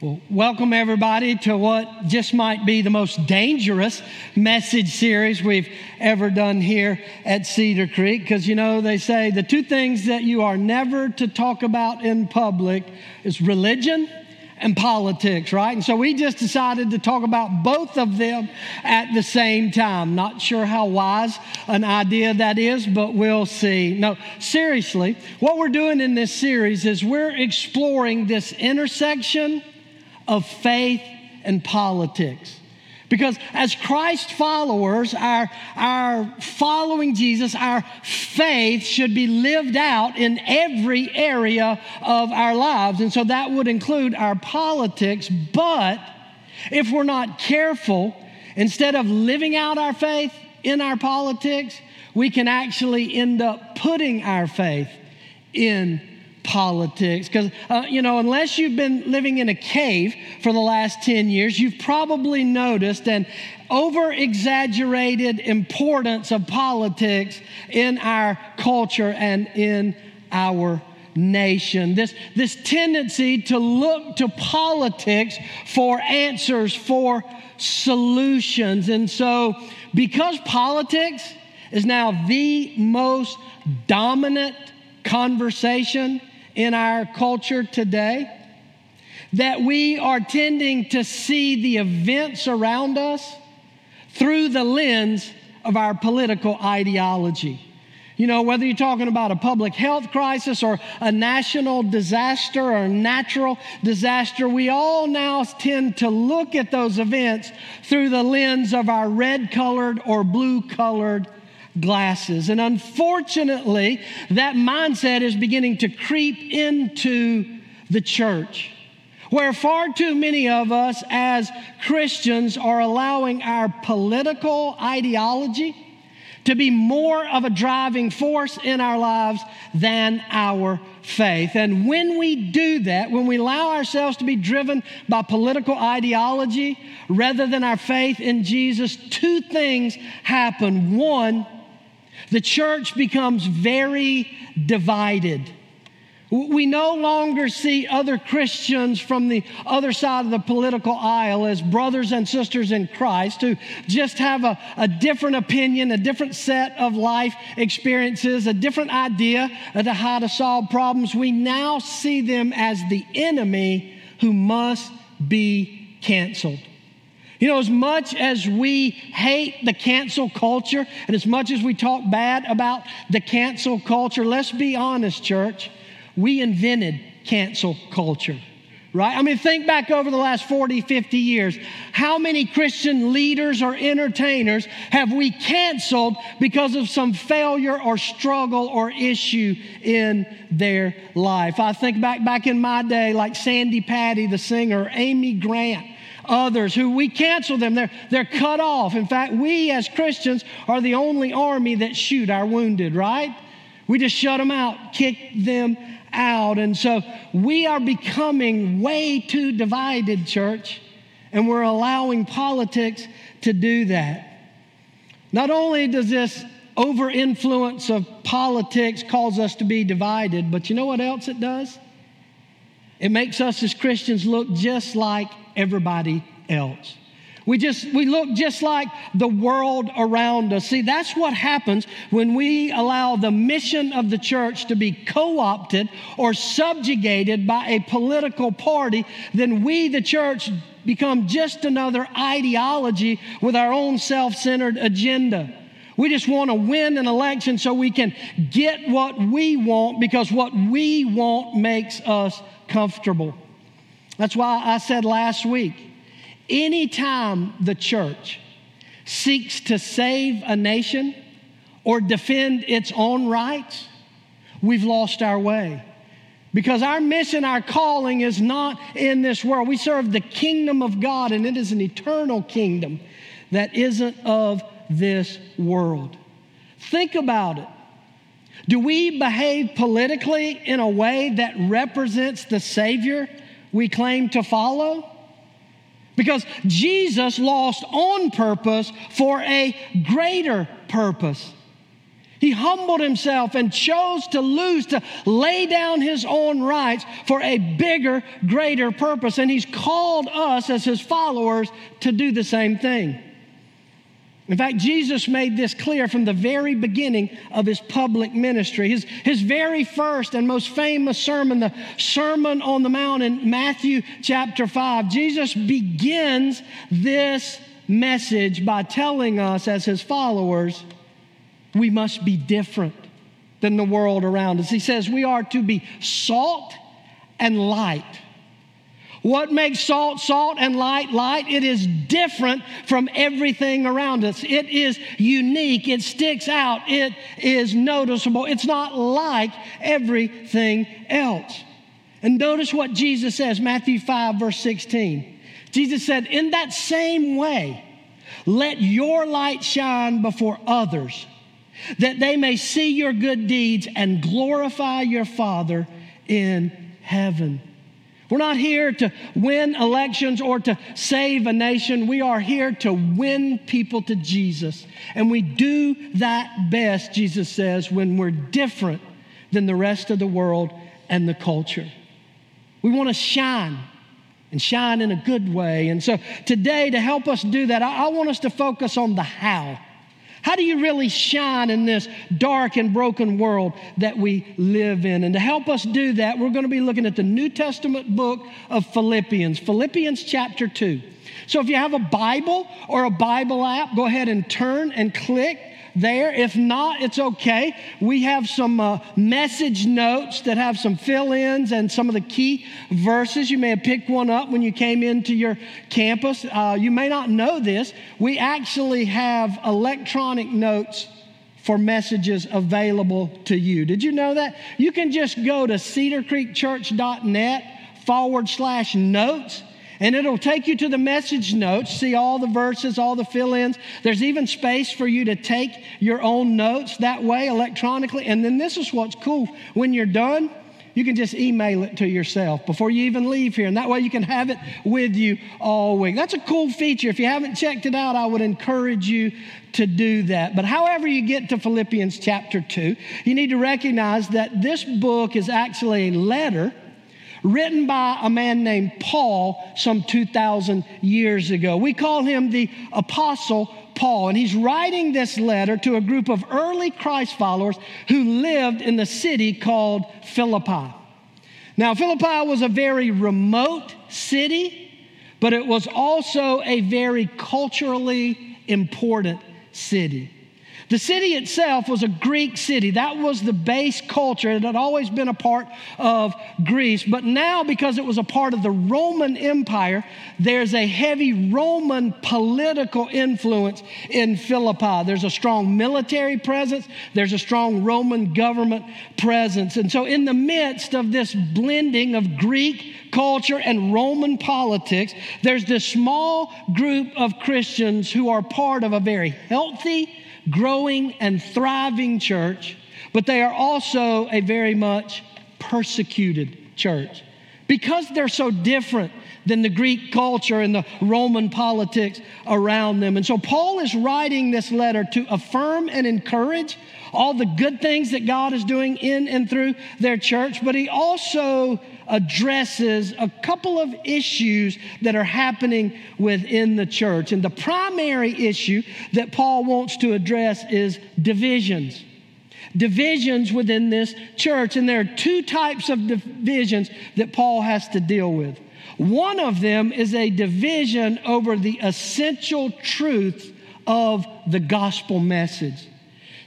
Well, welcome everybody to what just might be the most dangerous message series we've ever done here at Cedar Creek. Because you know, they say the two things that you are never to talk about in public is religion and politics, right? And so we just decided to talk about both of them at the same time. Not sure how wise an idea that is, but we'll see. No, seriously, what we're doing in this series is we're exploring this intersection of faith and politics. Because as Christ followers, our, our following Jesus, our faith should be lived out in every area of our lives. And so that would include our politics. But if we're not careful, instead of living out our faith in our politics, we can actually end up putting our faith in politics. Because, uh, you know, unless you've been living in a cave for the last 10 years, you've probably noticed an over exaggerated importance of politics in our culture and in our nation. This, this tendency to look to politics for answers, for solutions. And so, because politics is now the most dominant conversation in our culture today that we are tending to see the events around us through the lens of our political ideology. You know, whether you're talking about a public health crisis or a national disaster or natural disaster, we all now tend to look at those events through the lens of our red colored or blue colored glasses. And unfortunately, that mindset is beginning to creep into the church, where far too many of us as Christians are allowing our political ideology to be more of a driving force in our lives than our faith. And when we do that, when we allow ourselves to be driven by political ideology rather than our faith in Jesus, two things happen. One, the church becomes very divided. We no longer see other Christians from the other side of the political aisle as brothers and sisters in Christ who just have a, a, different opinion, a different set of life experiences, a different idea of how to solve problems. We now see them as the enemy who must be canceled. You know, as much as we hate the cancel culture and as much as we talk bad about the cancel culture, let's be honest, church, we invented cancel culture. Right? I mean, think back over the last 40, 50 years. How many Christian leaders or entertainers have we canceled because of some failure or struggle or issue in their life? I think back back in my day, like Sandi Patty, the singer, Amy Grant others who we cancel them. They're, they're cut off. In fact, we as Christians are the only army that shoot our wounded, right? We just shut them out, kick them out. And so we are becoming way too divided, church, and we're allowing politics to do that. Not only does this over influence of politics cause us to be divided, but you know what else it does? It makes us as Christians look just like everybody else. We just we look just like the world around us. See, that's what happens when we allow the mission of the church to be co-opted or subjugated by a political party, then we the church become just another ideology with our own self-centered agenda. We just want to win an election so we can get what we want because what we want makes us comfortable. That's why I said last week anytime the church seeks to save a nation or defend its own rights, we've lost our way. Because our mission, our calling is not in this world. We serve the kingdom of God, and it is an eternal kingdom that isn't of this world. Think about it. Do we behave politically in a way that represents the Savior we claim to follow? Because Jesus lost on purpose for a greater purpose. He humbled himself and chose to lose, to lay down his own rights for a bigger, greater purpose. And he's called us as his followers to do the same thing. In fact, Jesus made this clear from the very beginning of his public ministry. His, his very first and most famous sermon, the Sermon on the Mount in Matthew chapter 5, Jesus begins this message by telling us, as his followers, we must be different than the world around us. He says we are to be salt and light. What makes salt salt and light light? It is different from everything around us. It is unique. It sticks out. It is noticeable. It's not like everything else. And notice what Jesus says, Matthew 5, verse 16. Jesus said, In that same way, let your light shine before others, that they may see your good deeds and glorify your Father in heaven. We're not here to win elections or to save a nation. We are here to win people to Jesus. And we do that best, Jesus says, when we're different than the rest of the world and the culture. We want to shine and shine in a good way. And so today, to help us do that, I, want us to focus on the how. How do you really shine in this dark and broken world that we live in? And to help us do that, we're going to be looking at the New Testament book of Philippians, Philippians chapter 2. So if you have a Bible or a Bible app, go ahead and turn and click there. If not, it's okay. We have some uh, message notes that have some fill ins and some of the key verses. You may have picked one up when you came into your campus. Uh, you may not know this. We actually have electronic notes for messages available to you. Did you know that? You can just go to cedarcreekchurch.net forward slash notes and it'll take you to the message notes, see all the verses, all the fill ins. There's even space for you to take your own notes that way electronically. And then this is what's cool when you're done, you can just email it to yourself before you even leave here. And that way you can have it with you all week. That's a cool feature. If you haven't checked it out, I would encourage you to do that. But however you get to Philippians chapter 2, you need to recognize that this book is actually a letter written by a man named Paul some 2,000 years ago. We call him the Apostle Paul, and he's writing this letter to a group of early Christ followers who lived in the city called Philippi. Now, Philippi was a very remote city, but it was also a very culturally important city. The city itself was a Greek city. That was the base culture. It had always been a part of Greece. But now, because it was a part of the Roman Empire, there's a heavy Roman political influence in Philippi. There's a strong military presence, there's a strong Roman government presence. And so, in the midst of this blending of Greek culture and Roman politics, there's this small group of Christians who are part of a very healthy, growing and thriving church, but they are also a very much persecuted church. Because they're so different than the Greek culture and the Roman politics around them. And so Paul is writing this letter to affirm and encourage all the good things that God is doing in and through their church, but he also addresses a couple of issues that are happening within the church. And the primary issue that Paul wants to address is divisions. Divisions within this church. And there are two types of divisions that Paul has to deal with. One of them is a division over the essential truth of the gospel message.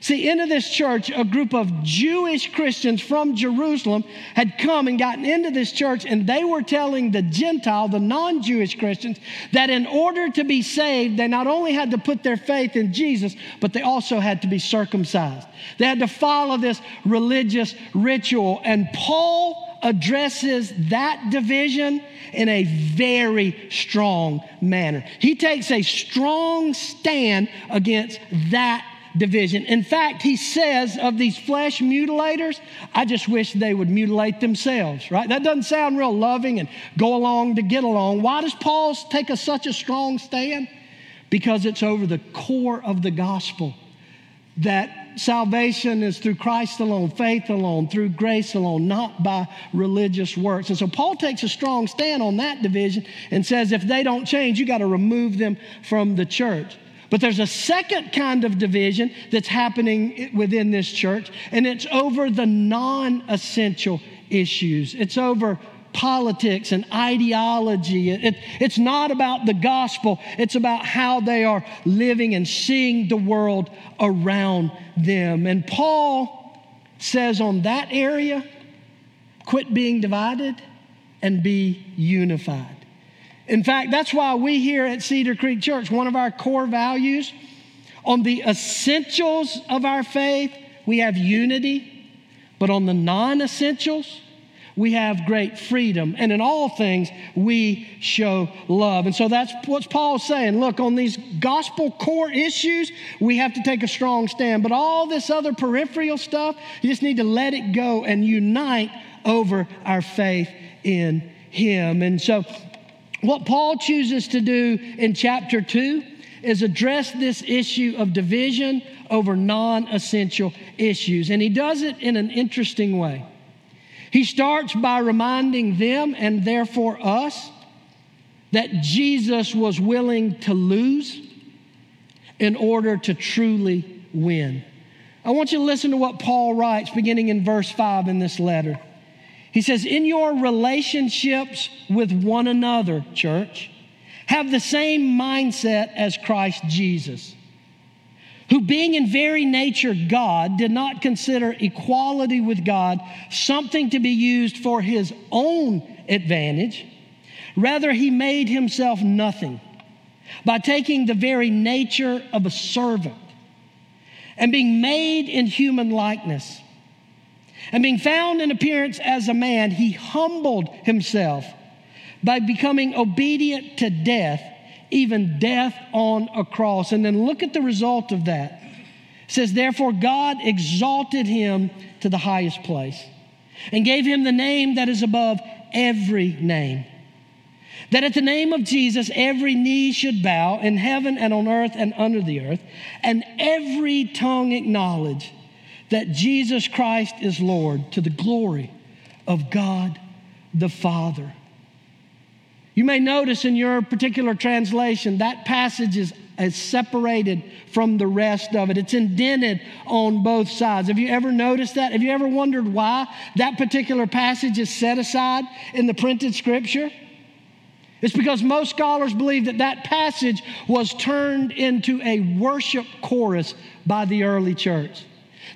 See, into this church, a group of Jewish Christians from Jerusalem had come and gotten into this church, and they were telling the Gentile, the non Jewish Christians, that in order to be saved, they not only had to put their faith in Jesus, but they also had to be circumcised. They had to follow this religious ritual. And Paul addresses that division in a very strong manner. He takes a strong stand against that division. In fact, he says of these flesh mutilators, I just wish they would mutilate themselves, right? That doesn't sound real loving and go along to get along. Why does Paul take a, such a strong stand? Because it's over the core of the gospel that salvation is through Christ alone, faith alone, through grace alone, not by religious works. And so Paul takes a strong stand on that division and says if they don't change, you got to remove them from the church. But there's a second kind of division that's happening within this church, and it's over the non essential issues. It's over politics and ideology. It, it's not about the gospel, it's about how they are living and seeing the world around them. And Paul says on that area, quit being divided and be unified. In fact, that's why we here at Cedar Creek Church, one of our core values on the essentials of our faith, we have unity, but on the non essentials, we have great freedom. And in all things, we show love. And so that's what Paul's saying. Look, on these gospel core issues, we have to take a strong stand. But all this other peripheral stuff, you just need to let it go and unite over our faith in Him. And so what Paul chooses to do in chapter 2 is address this issue of division over non essential issues. And he does it in an interesting way. He starts by reminding them, and therefore us, that Jesus was willing to lose in order to truly win. I want you to listen to what Paul writes beginning in verse 5 in this letter. He says, In your relationships with one another, church, have the same mindset as Christ Jesus, who, being in very nature God, did not consider equality with God something to be used for his own advantage. Rather, he made himself nothing by taking the very nature of a servant and being made in human likeness and being found in appearance as a man, he humbled himself by becoming obedient to death, even death on a cross. And then look at the result of that. It says, Therefore, God exalted him to the highest place and gave him the name that is above every name. That at the name of Jesus, every knee should bow in heaven and on earth and under the earth, and every tongue acknowledge that Jesus Christ is Lord to the glory of God the Father. You may notice in your particular translation that passage is, is separated from the rest of it. It's indented on both sides. Have you ever noticed that? Have you ever wondered why that particular passage is set aside in the printed scripture? It's because most scholars believe that that passage was turned into a worship chorus by the early church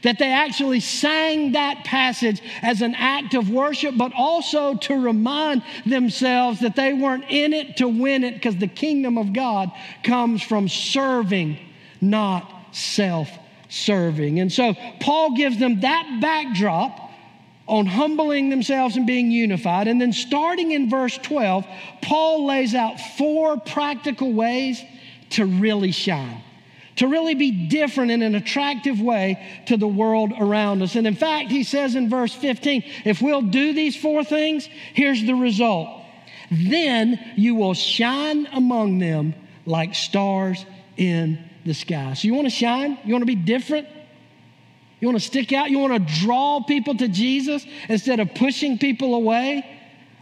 that they actually sang that passage as an act of worship, but also to remind themselves that they weren't in it to win it because the kingdom of God comes from serving, not self serving. And so Paul gives them that backdrop on humbling themselves and being unified. And then starting in verse 12, Paul lays out four practical ways to really shine to really be different in an attractive way to the world around us. And in fact, he says in verse 15, if we'll do these four things, here's the result. Then you will shine among them like stars in the sky. So, you want to shine? You want to be different? You want to stick out? You want to draw people to Jesus instead of pushing people away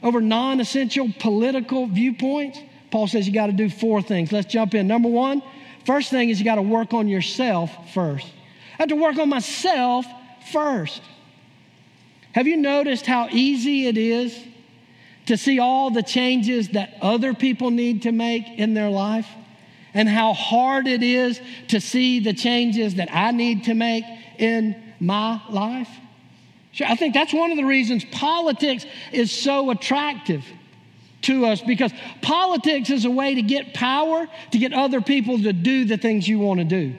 over non essential political viewpoints? Paul says you got to do four things. Let's jump in. Number one, First thing is you got to work on yourself first. I have to work on myself first. Have you noticed how easy it is to see all the changes that other people need to make in their life? And how hard it is to see the changes that I need to make in my life? Sure, I think that's one of the reasons politics is so attractive to us because politics is a way to get power, to get other people to do the things you want to do.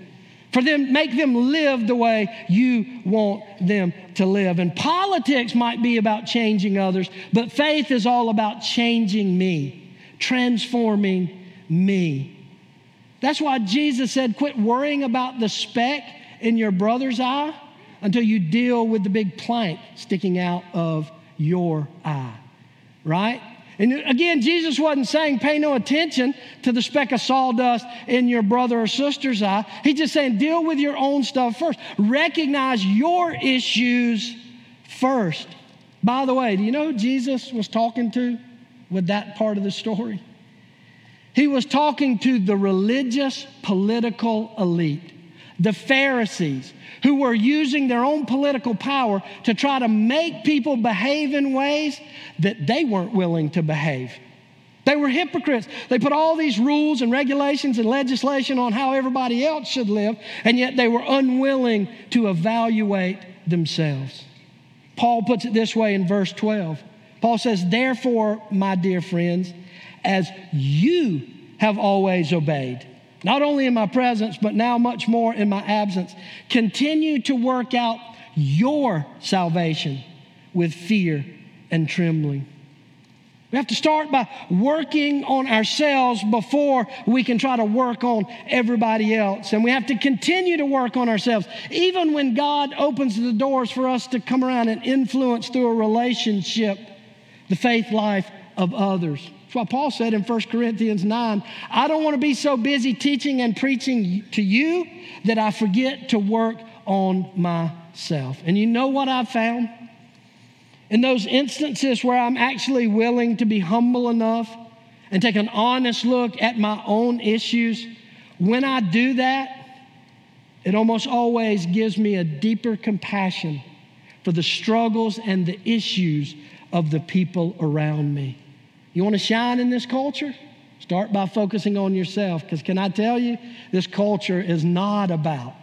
For them, make them live the way you want them to live. And politics might be about changing others, but faith is all about changing me, transforming me. That's why Jesus said, quit worrying about the speck in your brother's eye until you deal with the big plank sticking out of your eye, right? And again, Jesus wasn't saying pay no attention to the speck of sawdust in your brother or sister's eye. He's just saying deal with your own stuff first. Recognize your issues first. By the way, do you know who Jesus was talking to with that part of the story? He was talking to the religious political elite, the Pharisees, who were using their own political power to try to make people behave in ways that they weren't willing to behave. They were hypocrites. They put all these rules and regulations and legislation on how everybody else should live, and yet they were unwilling to evaluate themselves. Paul puts it this way in verse 12. Paul says, Therefore, my dear friends, as you have always obeyed, not only in my presence, but now much more in my absence. Continue to work out your salvation with fear and trembling. We have to start by working on ourselves before we can try to work on everybody else. And we have to continue to work on ourselves, even when God opens the doors for us to come around and influence through a relationship the faith life of others. That's what Paul said in 1 Corinthians 9. I don't want to be so busy teaching and preaching to you that I forget to work on myself. And you know what I've found? In those instances where I'm actually willing to be humble enough and take an honest look at my own issues, when I do that, it almost always gives me a deeper compassion for the struggles and the issues of the people around me. You want to shine in this culture? Start by focusing on yourself. Because can I tell you, this culture is not about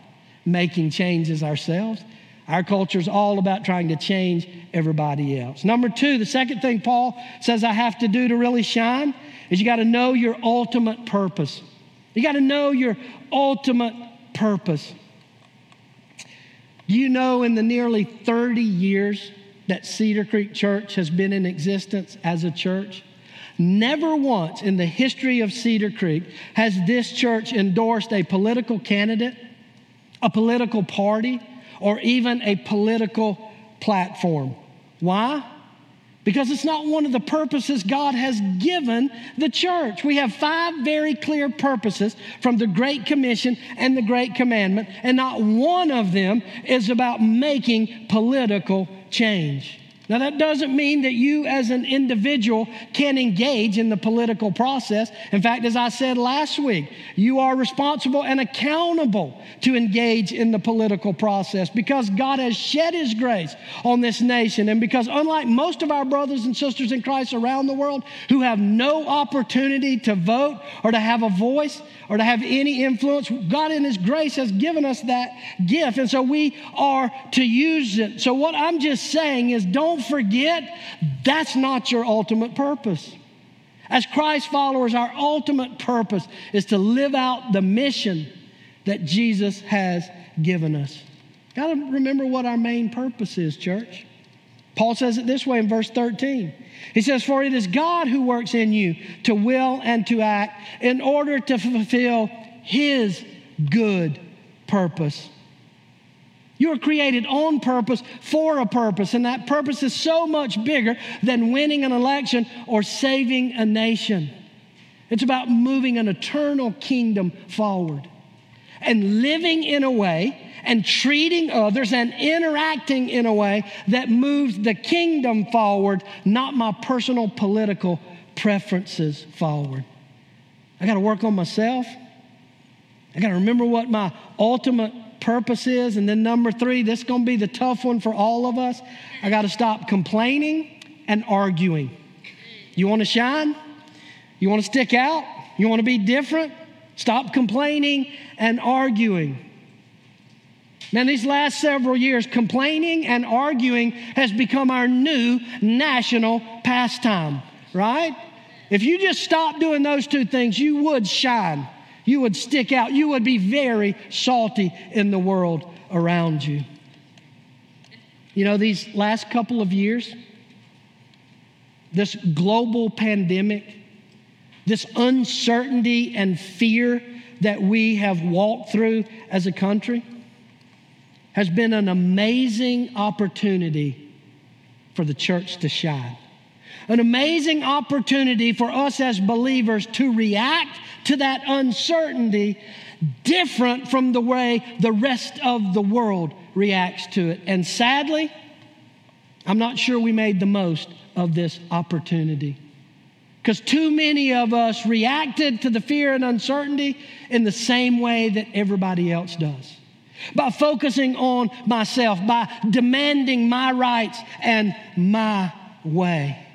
making changes ourselves. Our culture is all about trying to change everybody else. Number two, the second thing Paul says I have to do to really shine is you got to know your ultimate purpose. You got to know your ultimate purpose. Do you know in the nearly 30 years that Cedar Creek Church has been in existence as a church, Never once in the history of Cedar Creek has this church endorsed a political candidate, a political party, or even a political platform. Why? Because it's not one of the purposes God has given the church. We have five very clear purposes from the Great Commission and the Great Commandment, and not one of them is about making political change. Now, that doesn't mean that you as an individual can engage in the political process. In fact, as I said last week, you are responsible and accountable to engage in the political process because God has shed His grace on this nation. And because, unlike most of our brothers and sisters in Christ around the world who have no opportunity to vote or to have a voice or to have any influence, God in His grace has given us that gift. And so we are to use it. So, what I'm just saying is don't forget, that's not your ultimate purpose. As Christ followers, our ultimate purpose is to live out the mission that Jesus has given us. Got to remember what our main purpose is, church. Paul says it this way in verse 13. He says, For it is God who works in you to will and to act in order to fulfill his good purpose. You are created on purpose for a purpose, and that purpose is so much bigger than winning an election or saving a nation. It's about moving an eternal kingdom forward and living in a way and treating others and interacting in a way that moves the kingdom forward, not my personal political preferences forward. I got to work on myself. I got to remember what my ultimate purpose is. And then number three, this is going to be the tough one for all of us. I got to stop complaining and arguing. You want to shine? You want to stick out? You want to be different? Stop complaining and arguing. Man, these last several years, complaining and arguing has become our new national pastime, right? If you just stop doing those two things, you would shine. You would stick out. You would be very salty in the world around you. You know, these last couple of years, this global pandemic, this uncertainty and fear that we have walked through as a country has been an amazing opportunity for the church to shine. an amazing opportunity for us as believers to react to that uncertainty different from the way the rest of the world reacts to it. And sadly, I'm not sure we made the most of this opportunity. Because too many of us reacted to the fear and uncertainty in the same way that everybody else does by focusing on myself, by demanding my rights and my way.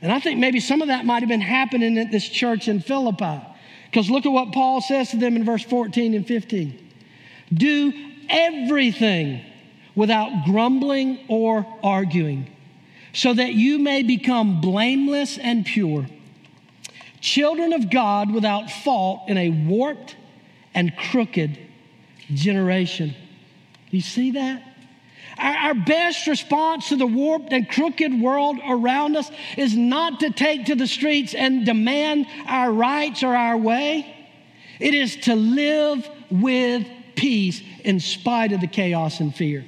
And I think maybe some of that might have been happening at this church in Philippi. Because look at what Paul says to them in verse 14 and 15 Do everything without grumbling or arguing, so that you may become blameless and pure, children of God without fault in a warped and crooked generation. You see that? Our, our, best response to the warped and crooked world around us is not to take to the streets and demand our rights or our way. It is to live with peace in spite of the chaos and fear.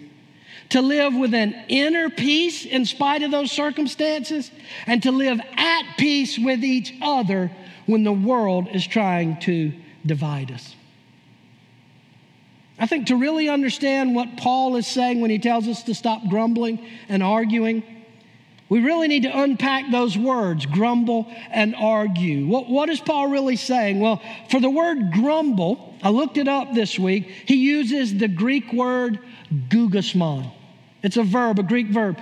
To live with an inner peace in spite of those circumstances, and to live at peace with each other when the world is trying to divide us. I think to really understand what Paul is saying when he tells us to stop grumbling and arguing, we really need to unpack those words, grumble and argue. What, what is Paul really saying? Well, for the word grumble, I looked it up this week. He uses the Greek word gougasmon. It's a verb, a Greek verb,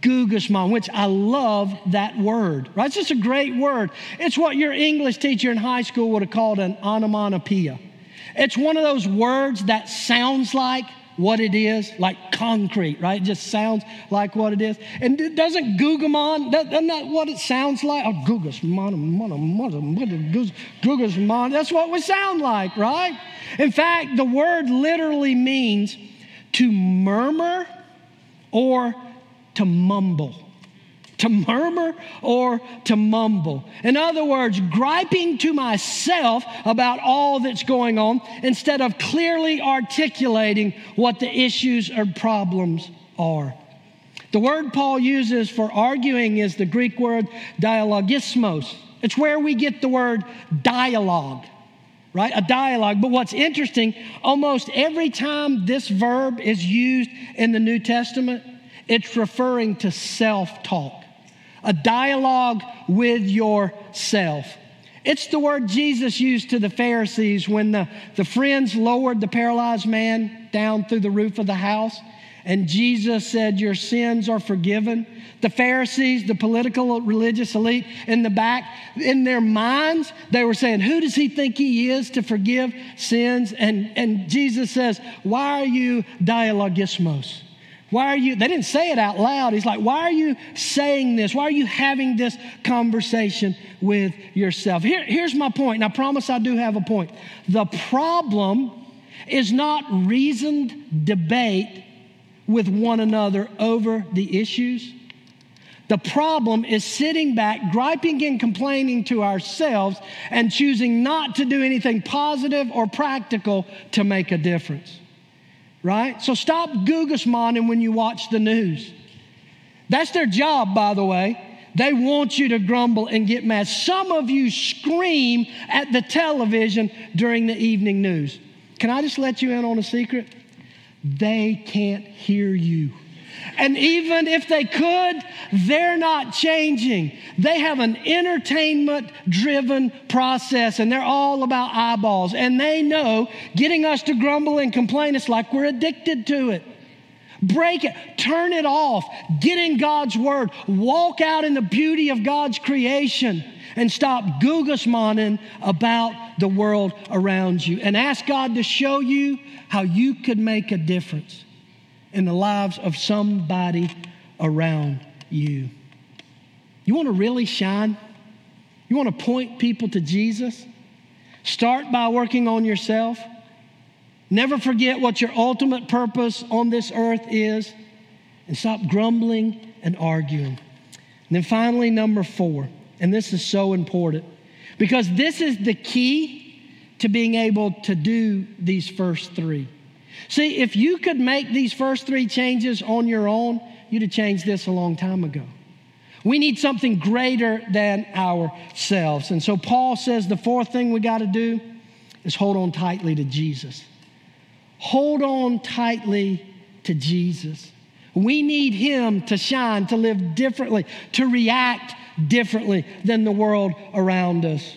gougasmon, which I love that word, right? It's just a great word. It's what your English teacher in high school would have called an onomatopoeia. It's one of those words that sounds like what it is, like concrete, right? It just sounds like what it is. And it doesn't Gugamon, isn't that what it sounds like? Oh, Gugasmon, Gugasmon, that's what we sound like, right? In fact, the word literally means to murmur or to mumble to murmur or to mumble. In other words, griping to myself about all that's going on instead of clearly articulating what the issues or problems are. The word Paul uses for arguing is the Greek word dialogismos. It's where we get the word dialogue, right? A dialogue. But what's interesting, almost every time this verb is used in the New Testament, it's referring to self talk a dialogue with yourself. It's the word Jesus used to the Pharisees when the, the friends lowered the paralyzed man down through the roof of the house. And Jesus said, Your sins are forgiven. The Pharisees, the political religious elite in the back, in their minds, they were saying, Who does he think he is to forgive sins? And, and Jesus says, Why are you dialogismos? Why are you, they didn't say it out loud. He's like, why are you saying this? Why are you having this conversation with yourself? Here, here's my point, and I promise I do have a point. The problem is not reasoned debate with one another over the issues. The problem is sitting back, griping and complaining to ourselves, and choosing not to do anything positive or practical to make a difference right? So stop Googasmoning when you watch the news. That's their job, by the way. They want you to grumble and get mad. Some of you scream at the television during the evening news. Can I just let you in on a secret? They can't hear you. And even if they could, they're not changing. They have an entertainment driven process and they're all about eyeballs. And they know getting us to grumble and complain, it's like we're addicted to it. Break it, turn it off, get in God's word, walk out in the beauty of God's creation, and stop googasmoning about the world around you. And ask God to show you how you could make a difference in the lives of somebody around you. You want to really shine? You want to point people to Jesus? Start by working on yourself. Never forget what your ultimate purpose on this earth is, and stop grumbling and arguing. And then finally, number four, and this is so important because this is the key to being able to do these first three. See, if you could make these first three changes on your own, you'd have changed this a long time ago. We need something greater than ourselves. And so Paul says the fourth thing we got to do is hold on tightly to Jesus. Hold on tightly to Jesus. We need Him to shine, to live differently, to react differently than the world around us.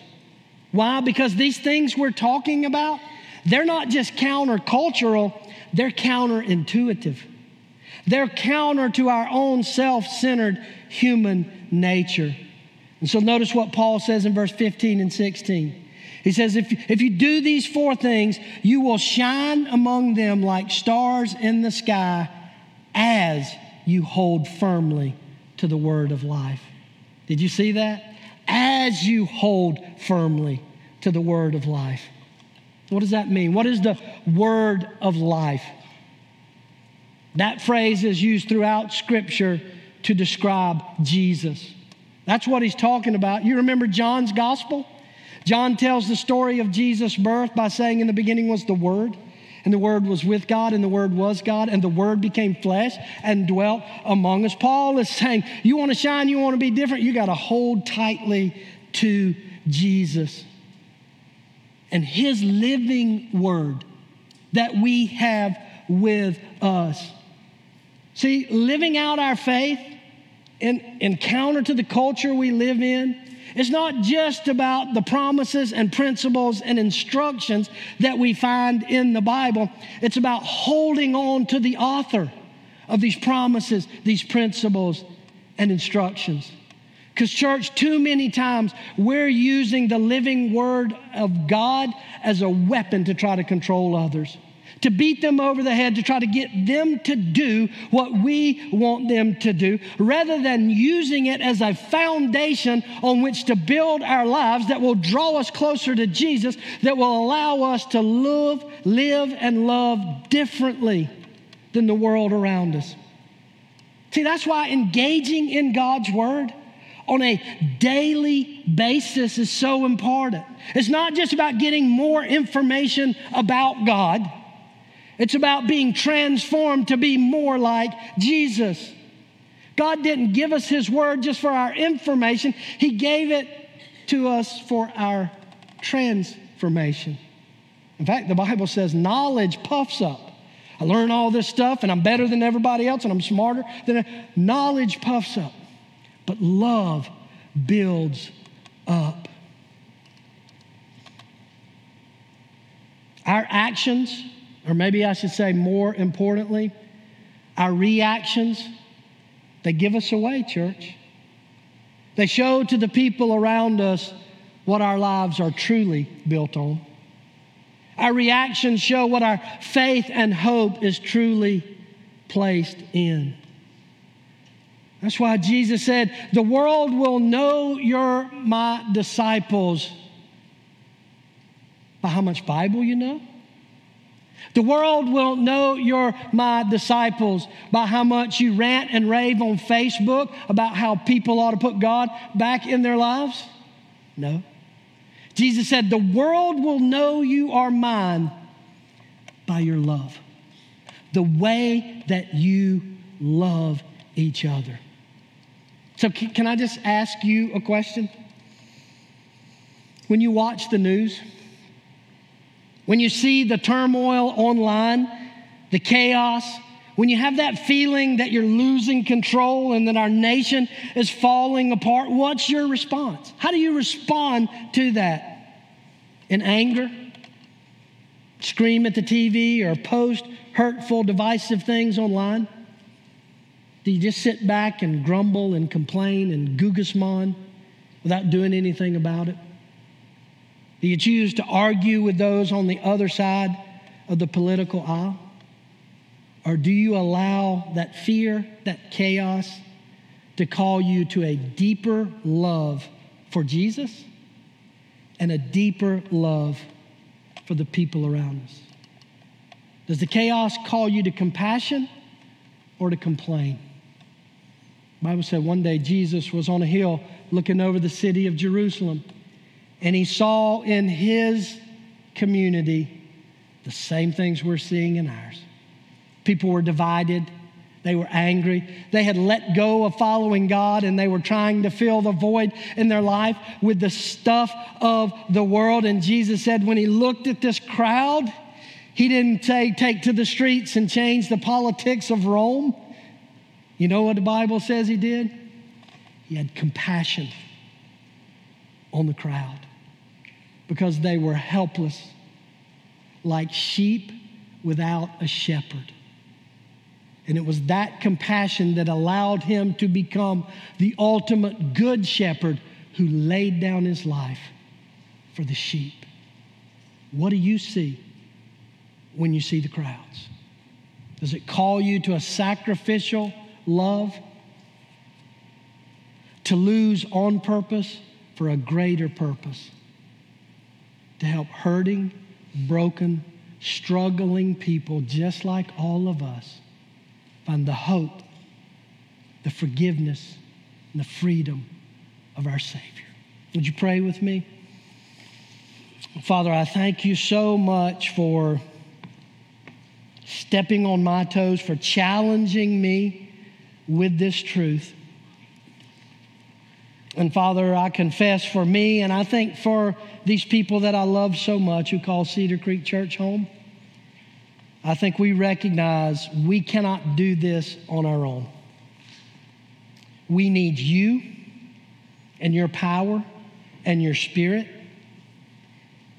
Why? Because these things we're talking about, they're not just countercultural, they're counterintuitive. They're counter to our own self centered human nature. And so notice what Paul says in verse 15 and 16. He says, if, if you do these four things, you will shine among them like stars in the sky as you hold firmly to the word of life. Did you see that? As you hold firmly to the word of life. What does that mean? What is the word of life? That phrase is used throughout Scripture to describe Jesus. That's what he's talking about. You remember John's gospel? John tells the story of Jesus' birth by saying, In the beginning was the Word, and the Word was with God, and the Word was God, and the Word became flesh and dwelt among us. Paul is saying, You want to shine, you want to be different, you got to hold tightly to Jesus and His living Word that we have with us. See, living out our faith in, in counter to the culture we live in, it's not just about the promises and principles and instructions that we find in the Bible. It's about holding on to the author of these promises, these principles, and instructions. Because, church, too many times we're using the living word of God as a weapon to try to control others to beat them over the head, to try to get them to do what we want them to do, rather than using it as a foundation on which to build our lives that will draw us closer to Jesus, that will allow us to live, live and love differently than the world around us. See, that's why engaging in God's Word on a daily basis is so important. It's not just about getting more information about God. It's about being transformed to be more like Jesus. God didn't give us His Word just for our information, He gave it to us for our transformation. In fact, the Bible says knowledge puffs up. I learn all this stuff and I'm better than everybody else and I'm smarter than knowledge puffs up. But love builds up. Our actions or maybe I should say more importantly, our reactions, they give us away, church. They show to the people around us what our lives are truly built on. Our reactions show what our faith and hope is truly placed in. That's why Jesus said, The world will know you're my disciples by how much Bible you know the world will know you're my disciples by how much you rant and rave on Facebook about how people ought to put God back in their lives. No. Jesus said, The world will know you are mine by your love, the way that you love each other. So, can I just ask you a question? When you watch the news, when you see the turmoil online, the chaos, when you have that feeling that you're losing control and that our nation is falling apart, what's your response? How do you respond to that? In anger? Scream at the TV or post hurtful, divisive things online? Do you just sit back and grumble and complain and googasmon without doing anything about it? Do you choose to argue with those on the other side of the political aisle? Or do you allow that fear, that chaos, to call you to a deeper love for Jesus and a deeper love for the people around us? Does the chaos call you to compassion or to complain? Bible said one day Jesus was on a hill looking over the city of Jerusalem and he saw in his community the same things we're seeing in ours. People were divided, They were angry. They had let go of following God and they were trying to fill the void in their life with the stuff of the world. And Jesus said, when he looked at this crowd, he didn't say, take to the streets and change the politics of Rome. You know what the Bible says he did? He had compassion on the crowd because they were helpless, like sheep without a shepherd. And it was that compassion that allowed him to become the ultimate good shepherd who laid down his life for the sheep. What do you see when you see the crowds? Does it call you to a sacrificial love? To lose on purpose for a greater purpose? To help hurting, broken, struggling people just like all of us find the hope, the forgiveness, and the freedom of our Savior. Would you pray with me? Father, I thank you so much for stepping on my toes, for challenging me with this truth. And Father, I confess for me, and I think for these people that I love so much who call Cedar Creek Church home. I think we recognize we cannot do this on our own. We need you and your power and your spirit.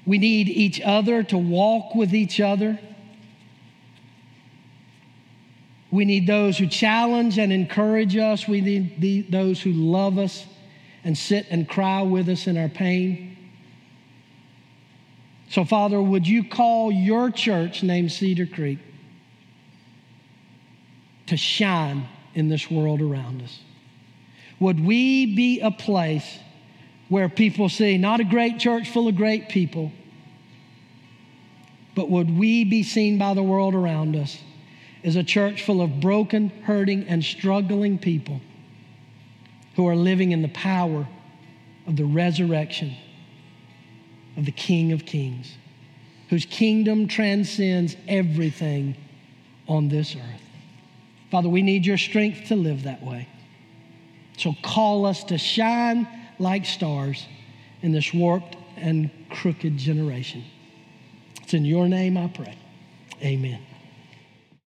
We need each other to walk with each other. We need those who challenge and encourage us. We need the, those who love us and sit and cry with us in our pain. So, Father, would you call your church named Cedar Creek to shine in this world around us? Would we be a place where people see not a great church full of great people, but would we be seen by the world around us as a church full of broken, hurting, and struggling people who are living in the power of the resurrection of the King of Kings, whose kingdom transcends everything on this earth. Father, we need your strength to live that way. So call us to shine like stars in this warped and crooked generation. It's in your name I pray. Amen.